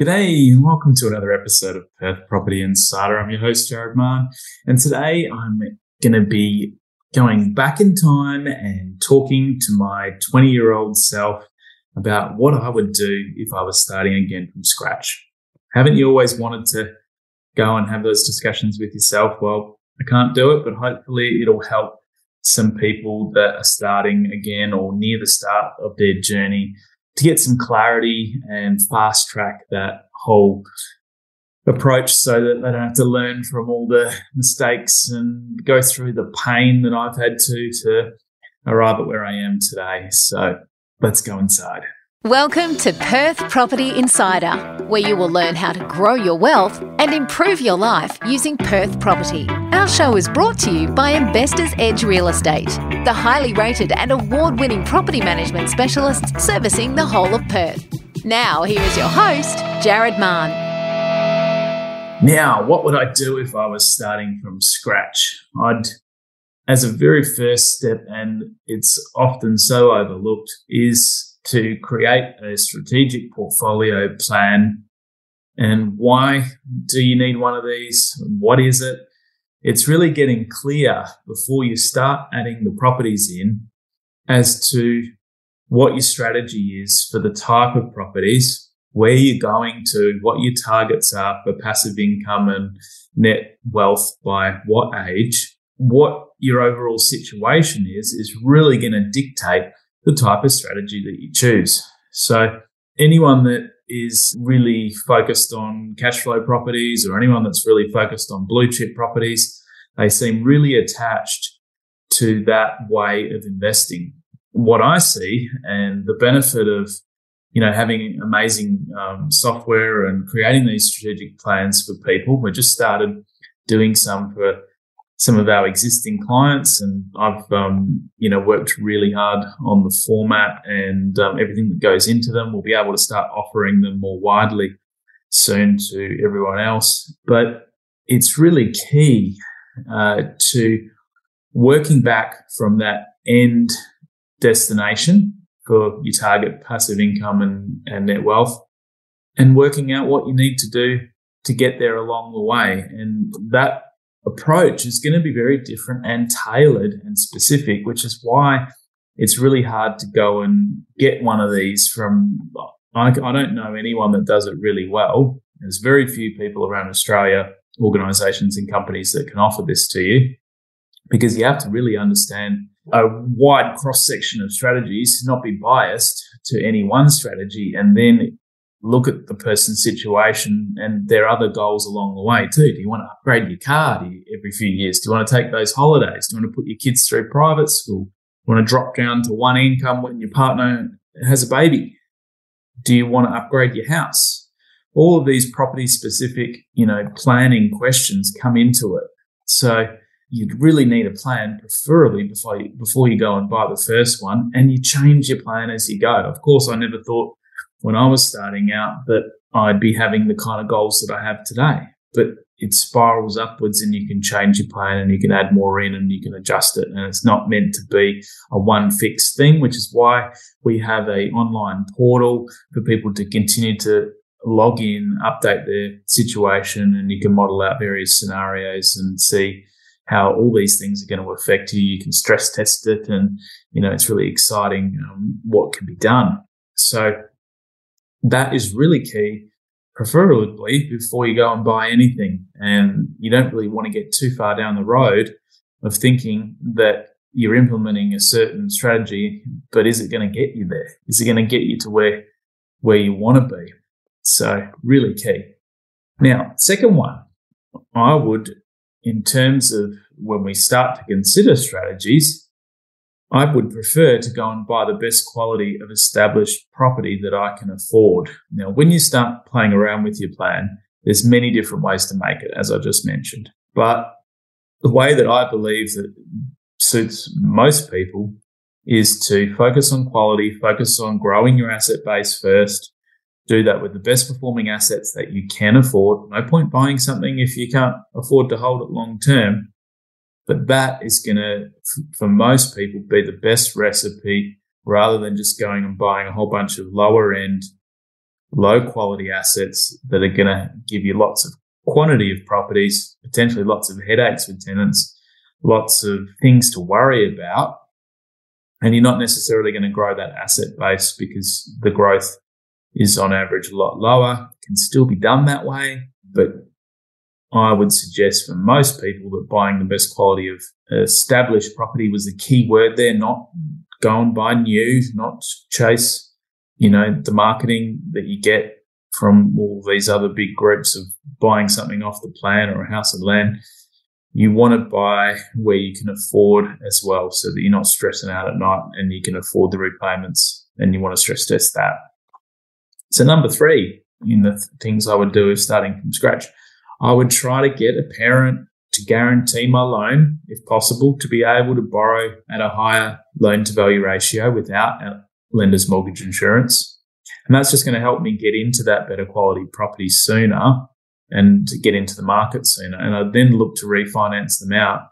G'day and welcome to another episode of Perth Property Insider. I'm your host, Jared Mann, and today I'm going to be going back in time and talking to my 20 year old self about what I would do if I was starting again from scratch. Haven't you always wanted to go and have those discussions with yourself? Well, I can't do it, but hopefully it'll help some people that are starting again or near the start of their journey to get some clarity and fast track that whole approach so that they don't have to learn from all the mistakes and go through the pain that I've had to to arrive at where I am today. So let's go inside. Welcome to Perth Property Insider, where you will learn how to grow your wealth and improve your life using Perth property. Our show is brought to you by Investors Edge Real Estate, the highly rated and award winning property management specialists servicing the whole of Perth. Now, here is your host, Jared Mann. Now, what would I do if I was starting from scratch? I'd, as a very first step, and it's often so overlooked, is to create a strategic portfolio plan. And why do you need one of these? What is it? It's really getting clear before you start adding the properties in as to what your strategy is for the type of properties, where you're going to, what your targets are for passive income and net wealth by what age, what your overall situation is, is really going to dictate the type of strategy that you choose. So, anyone that is really focused on cash flow properties or anyone that's really focused on blue chip properties, they seem really attached to that way of investing. What I see and the benefit of you know having amazing um, software and creating these strategic plans for people. We just started doing some for some of our existing clients, and I've um, you know worked really hard on the format and um, everything that goes into them. We'll be able to start offering them more widely soon to everyone else. But it's really key uh, to working back from that end destination for your target passive income and, and net wealth and working out what you need to do to get there along the way. And that approach is going to be very different and tailored and specific, which is why it's really hard to go and get one of these from. I, I don't know anyone that does it really well. There's very few people around Australia, organizations and companies that can offer this to you because you have to really understand a wide cross section of strategies, not be biased to any one strategy, and then look at the person's situation and their other goals along the way too. Do you want to upgrade your car you, every few years? Do you want to take those holidays? Do you want to put your kids through private school? Do you want to drop down to one income when your partner has a baby? Do you want to upgrade your house? All of these property specific, you know, planning questions come into it. So you'd really need a plan, preferably before you, before you go and buy the first one, and you change your plan as you go. Of course, I never thought when I was starting out that I'd be having the kind of goals that I have today. But it spirals upwards and you can change your plan and you can add more in and you can adjust it. And it's not meant to be a one fixed thing, which is why we have a online portal for people to continue to log in, update their situation, and you can model out various scenarios and see how all these things are going to affect you. You can stress test it and, you know, it's really exciting um, what can be done. So that is really key, preferably before you go and buy anything. And you don't really want to get too far down the road of thinking that you're implementing a certain strategy, but is it going to get you there? Is it going to get you to where where you want to be? So really key. Now, second one, I would, in terms of when we start to consider strategies, I would prefer to go and buy the best quality of established property that I can afford. Now, when you start playing around with your plan, there's many different ways to make it, as I just mentioned. But the way that I believe that suits most people is to focus on quality, focus on growing your asset base first. Do that with the best performing assets that you can afford. No point buying something if you can't afford to hold it long term. But that is going to, for most people, be the best recipe rather than just going and buying a whole bunch of lower end low quality assets that are going to give you lots of quantity of properties, potentially lots of headaches with tenants, lots of things to worry about. And you're not necessarily going to grow that asset base because the growth is on average a lot lower. It can still be done that way, but I would suggest for most people that buying the best quality of established property was the key word there, not go and buy new, not chase, you know, the marketing that you get from all these other big groups of buying something off the plan or a house of land. You want to buy where you can afford as well so that you're not stressing out at night and you can afford the repayments and you want to stress test that. So number three in the th- things I would do if starting from scratch, I would try to get a parent to guarantee my loan, if possible, to be able to borrow at a higher loan to value ratio without a lender's mortgage insurance. And that's just going to help me get into that better quality property sooner and get into the market sooner. And I'd then look to refinance them out,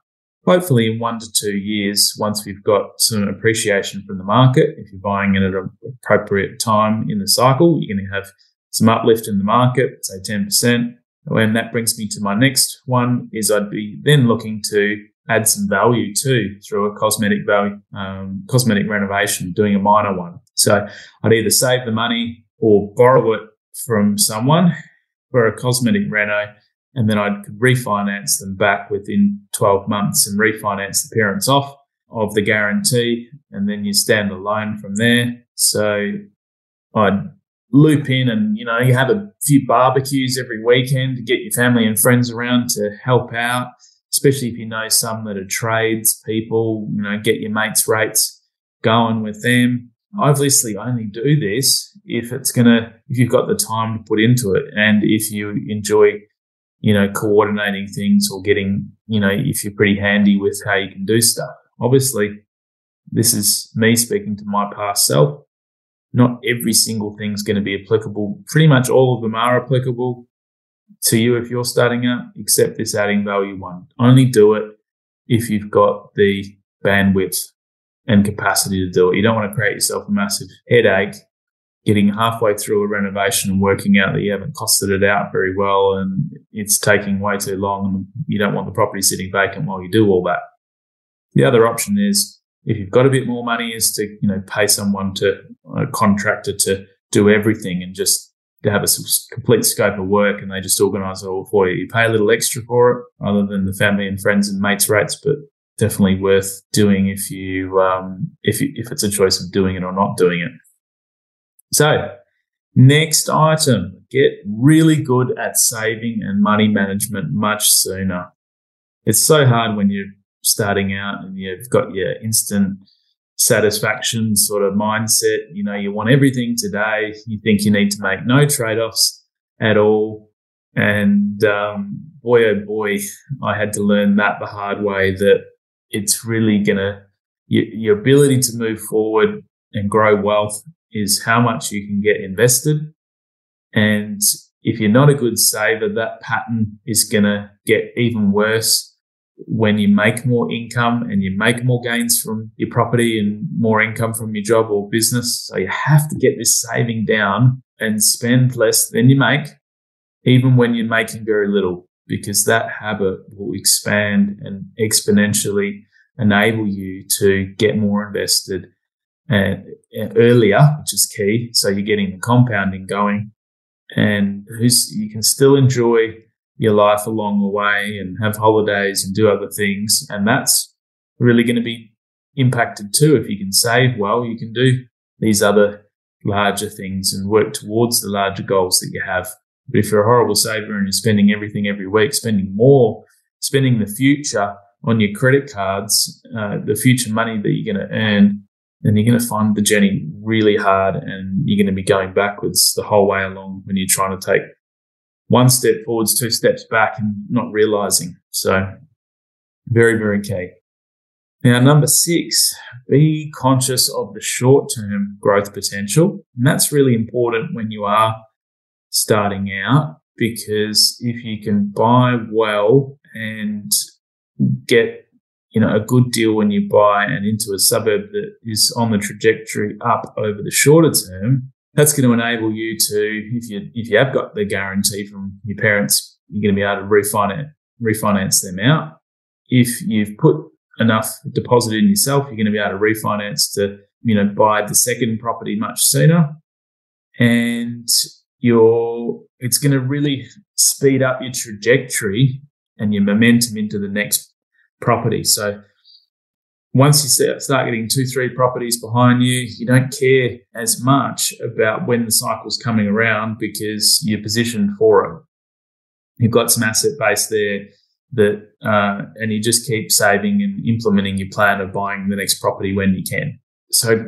hopefully in one to two years, once we've got some appreciation from the market. If you're buying it at an appropriate time in the cycle, you're going to have some uplift in the market, say 10%. And that brings me to my next one is I'd be then looking to add some value too through a cosmetic value, um, cosmetic renovation, doing a minor one. So I'd either save the money or borrow it from someone for a cosmetic reno, and then I could refinance them back within 12 months and refinance the parents off of the guarantee, and then you stand alone from there. So I'd loop in and you know you have a few barbecues every weekend to get your family and friends around to help out especially if you know some that are trades people you know get your mates rates going with them. Obviously only do this if it's gonna if you've got the time to put into it and if you enjoy you know coordinating things or getting you know if you're pretty handy with how you can do stuff. Obviously this is me speaking to my past self not every single thing is going to be applicable. Pretty much all of them are applicable to you if you're starting out, except this adding value one. Only do it if you've got the bandwidth and capacity to do it. You don't want to create yourself a massive headache getting halfway through a renovation and working out that you haven't costed it out very well and it's taking way too long and you don't want the property sitting vacant while you do all that. The other option is if you've got a bit more money is to, you know, pay someone to a contractor to do everything and just to have a complete scope of work and they just organize it all for you. You pay a little extra for it other than the family and friends and mates rates, but definitely worth doing if you, um, if you, if it's a choice of doing it or not doing it. So next item, get really good at saving and money management much sooner. It's so hard when you're starting out and you've got your instant satisfaction sort of mindset. You know, you want everything today. You think you need to make no trade offs at all. And um, boy, oh boy, I had to learn that the hard way that it's really going to, your, your ability to move forward and grow wealth is how much you can get invested. And if you're not a good saver, that pattern is going to get even worse when you make more income and you make more gains from your property and more income from your job or business. So you have to get this saving down and spend less than you make, even when you're making very little, because that habit will expand and exponentially enable you to get more invested and, and earlier, which is key. So you're getting the compounding going and you can still enjoy your life along the way and have holidays and do other things. And that's really going to be impacted too. If you can save well, you can do these other larger things and work towards the larger goals that you have. But if you're a horrible saver and you're spending everything every week, spending more, spending the future on your credit cards, uh, the future money that you're going to earn, then you're going to find the journey really hard and you're going to be going backwards the whole way along when you're trying to take one step forwards, two steps back, and not realizing. So, very, very key. Now, number six, be conscious of the short term growth potential. And that's really important when you are starting out because if you can buy well and get you know a good deal when you buy and into a suburb that is on the trajectory up over the shorter term that's going to enable you to, if you if you have got the guarantee from your parents, you're going to be able to refinance refinance them out. If you've put enough deposit in yourself, you're going to be able to refinance to you know buy the second property much sooner, and you're it's going to really speed up your trajectory and your momentum into the next property. So once you start getting two, three properties behind you, you don't care as much about when the cycle's coming around because you're positioned for it. You've got some asset base there that, uh, and you just keep saving and implementing your plan of buying the next property when you can. So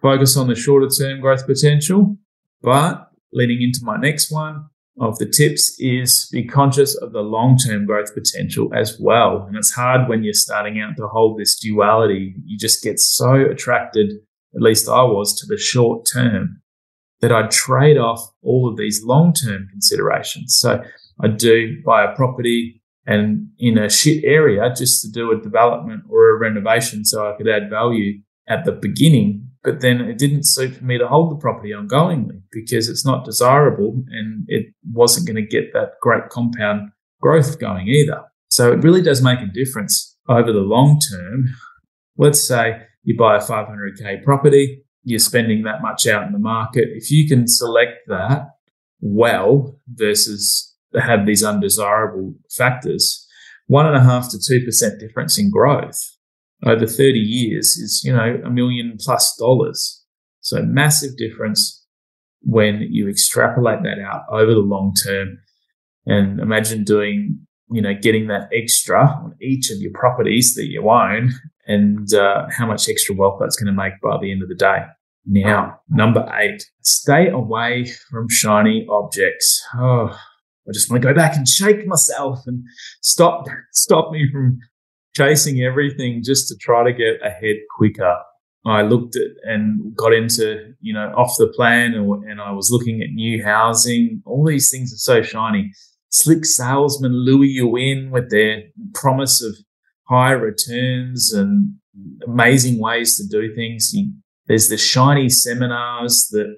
focus on the shorter term growth potential, but leading into my next one, of the tips is be conscious of the long term growth potential as well. And it's hard when you're starting out to hold this duality. You just get so attracted, at least I was, to the short term that I'd trade off all of these long term considerations. So I'd do buy a property and in a shit area just to do a development or a renovation so I could add value at the beginning but then it didn't suit for me to hold the property ongoingly because it's not desirable and it wasn't going to get that great compound growth going either. So it really does make a difference over the long term. Let's say you buy a 500k property, you're spending that much out in the market. If you can select that well versus have these undesirable factors, one and a half to two percent difference in growth over 30 years is, you know, a million plus dollars. So massive difference when you extrapolate that out over the long term and imagine doing, you know, getting that extra on each of your properties that you own and uh, how much extra wealth that's going to make by the end of the day. Now, number eight, stay away from shiny objects. Oh, I just want to go back and shake myself and stop, stop me from chasing everything just to try to get ahead quicker. I looked at and got into, you know, off the plan and, and I was looking at new housing. All these things are so shiny. Slick salesmen lure you in with their promise of high returns and amazing ways to do things. You, there's the shiny seminars that,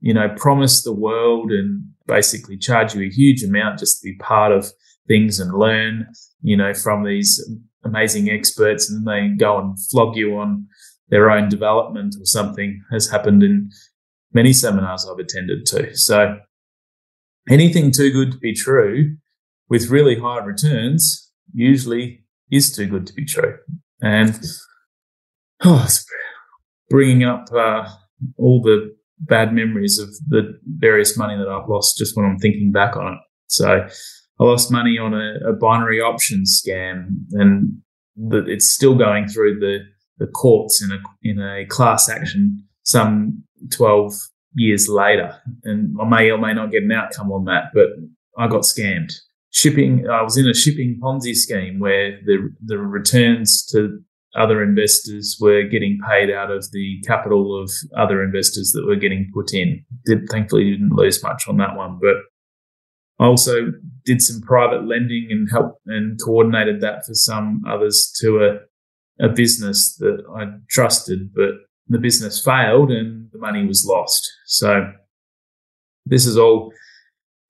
you know, promise the world and basically charge you a huge amount just to be part of things and learn, you know, from these amazing experts and then they go and flog you on their own development or something has happened in many seminars I've attended to. So anything too good to be true with really high returns usually is too good to be true. And oh, it's bringing up uh, all the bad memories of the various money that I've lost just when I'm thinking back on it. So I lost money on a, a binary options scam, and the, it's still going through the, the courts in a in a class action some twelve years later, and I may or may not get an outcome on that, but I got scammed. Shipping, I was in a shipping Ponzi scheme where the the returns to other investors were getting paid out of the capital of other investors that were getting put in. Did thankfully didn't lose much on that one, but I also did some private lending and helped and coordinated that for some others to a, a business that I trusted, but the business failed and the money was lost. So this is all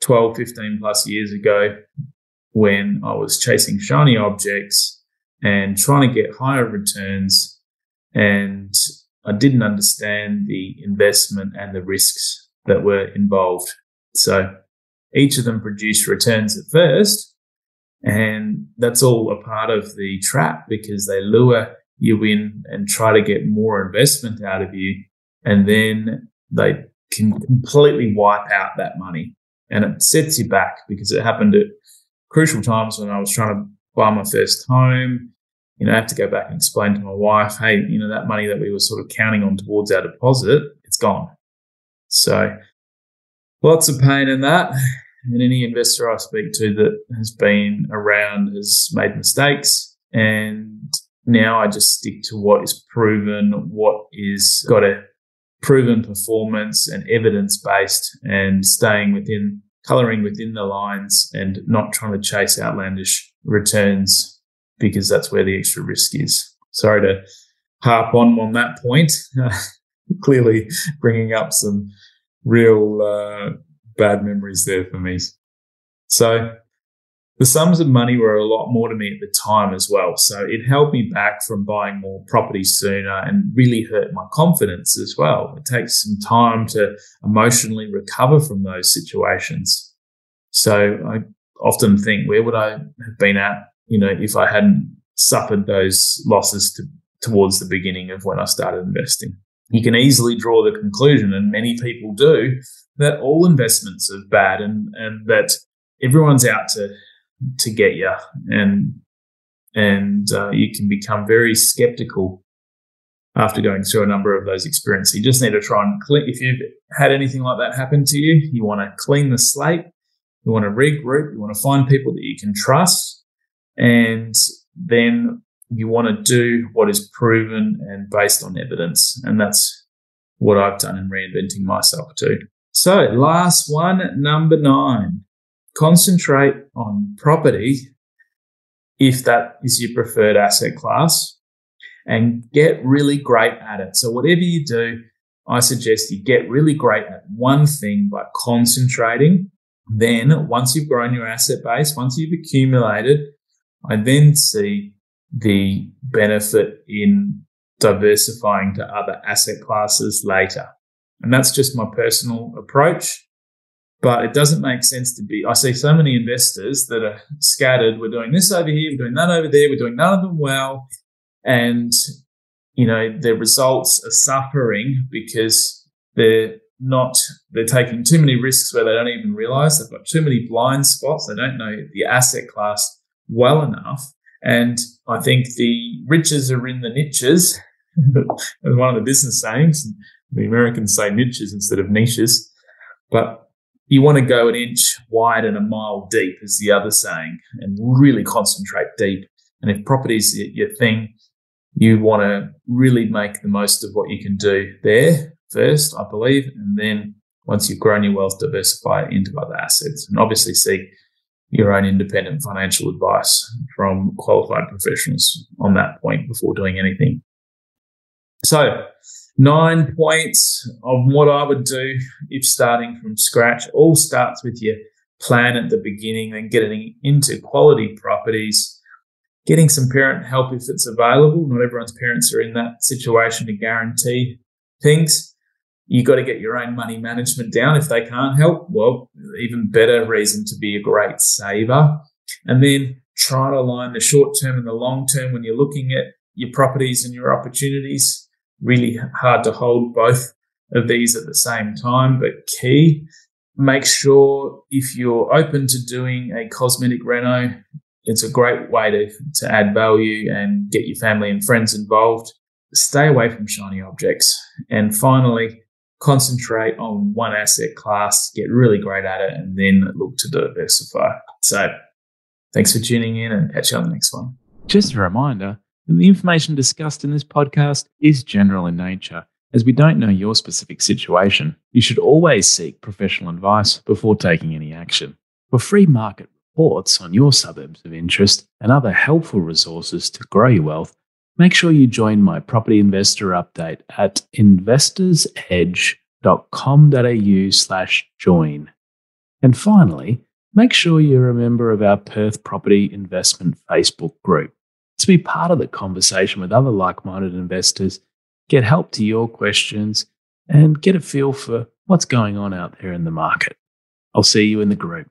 12, 15 plus years ago when I was chasing shiny objects and trying to get higher returns. And I didn't understand the investment and the risks that were involved. So each of them produce returns at first. And that's all a part of the trap because they lure you in and try to get more investment out of you. And then they can completely wipe out that money. And it sets you back because it happened at crucial times when I was trying to buy my first home. You know, I have to go back and explain to my wife, hey, you know, that money that we were sort of counting on towards our deposit, it's gone. So lots of pain in that. And any investor I speak to that has been around has made mistakes. And now I just stick to what is proven, what is got a proven performance and evidence based and staying within coloring within the lines and not trying to chase outlandish returns because that's where the extra risk is. Sorry to harp on on that point. clearly bringing up some real uh, bad memories there for me. So the sums of money were a lot more to me at the time as well. So it held me back from buying more properties sooner and really hurt my confidence as well. It takes some time to emotionally recover from those situations. So I often think, where would I have been at, you know, if I hadn't suffered those losses to, towards the beginning of when I started investing? You can easily draw the conclusion, and many people do, that all investments are bad and, and that everyone's out to to get you, and and uh, you can become very skeptical after going through a number of those experiences. You just need to try and clean. If you've had anything like that happen to you, you want to clean the slate. You want to regroup. You want to find people that you can trust, and then you want to do what is proven and based on evidence. And that's what I've done in reinventing myself too. So, last one, number nine concentrate on property if that is your preferred asset class and get really great at it. So, whatever you do, I suggest you get really great at one thing by concentrating. Then, once you've grown your asset base, once you've accumulated, I then see the benefit in diversifying to other asset classes later. And that's just my personal approach. But it doesn't make sense to be. I see so many investors that are scattered. We're doing this over here, we're doing that over there, we're doing none of them well. And, you know, their results are suffering because they're not, they're taking too many risks where they don't even realize they've got too many blind spots. They don't know the asset class well enough. And I think the riches are in the niches. one of the business sayings. The Americans say niches instead of niches. But you want to go an inch wide and a mile deep is the other saying and really concentrate deep. And if property is your thing, you want to really make the most of what you can do there first, I believe. And then once you've grown your wealth, diversify into other assets and obviously seek your own independent financial advice from qualified professionals on that point before doing anything. So nine points of what I would do if starting from scratch. All starts with your plan at the beginning, then getting into quality properties, getting some parent help if it's available. Not everyone's parents are in that situation to guarantee things. You got to get your own money management down. If they can't help, well, even better reason to be a great saver. And then try to align the short term and the long term when you're looking at your properties and your opportunities really hard to hold both of these at the same time, but key. Make sure if you're open to doing a cosmetic reno, it's a great way to, to add value and get your family and friends involved. Stay away from shiny objects. And finally, concentrate on one asset class, get really great at it, and then look to diversify. So thanks for tuning in and catch you on the next one. Just a reminder the information discussed in this podcast is general in nature. As we don't know your specific situation, you should always seek professional advice before taking any action. For free market reports on your suburbs of interest and other helpful resources to grow your wealth, make sure you join my property investor update at investorsedge.com.au slash join. And finally, make sure you're a member of our Perth Property Investment Facebook group to be part of the conversation with other like minded investors, get help to your questions, and get a feel for what's going on out there in the market. I'll see you in the group.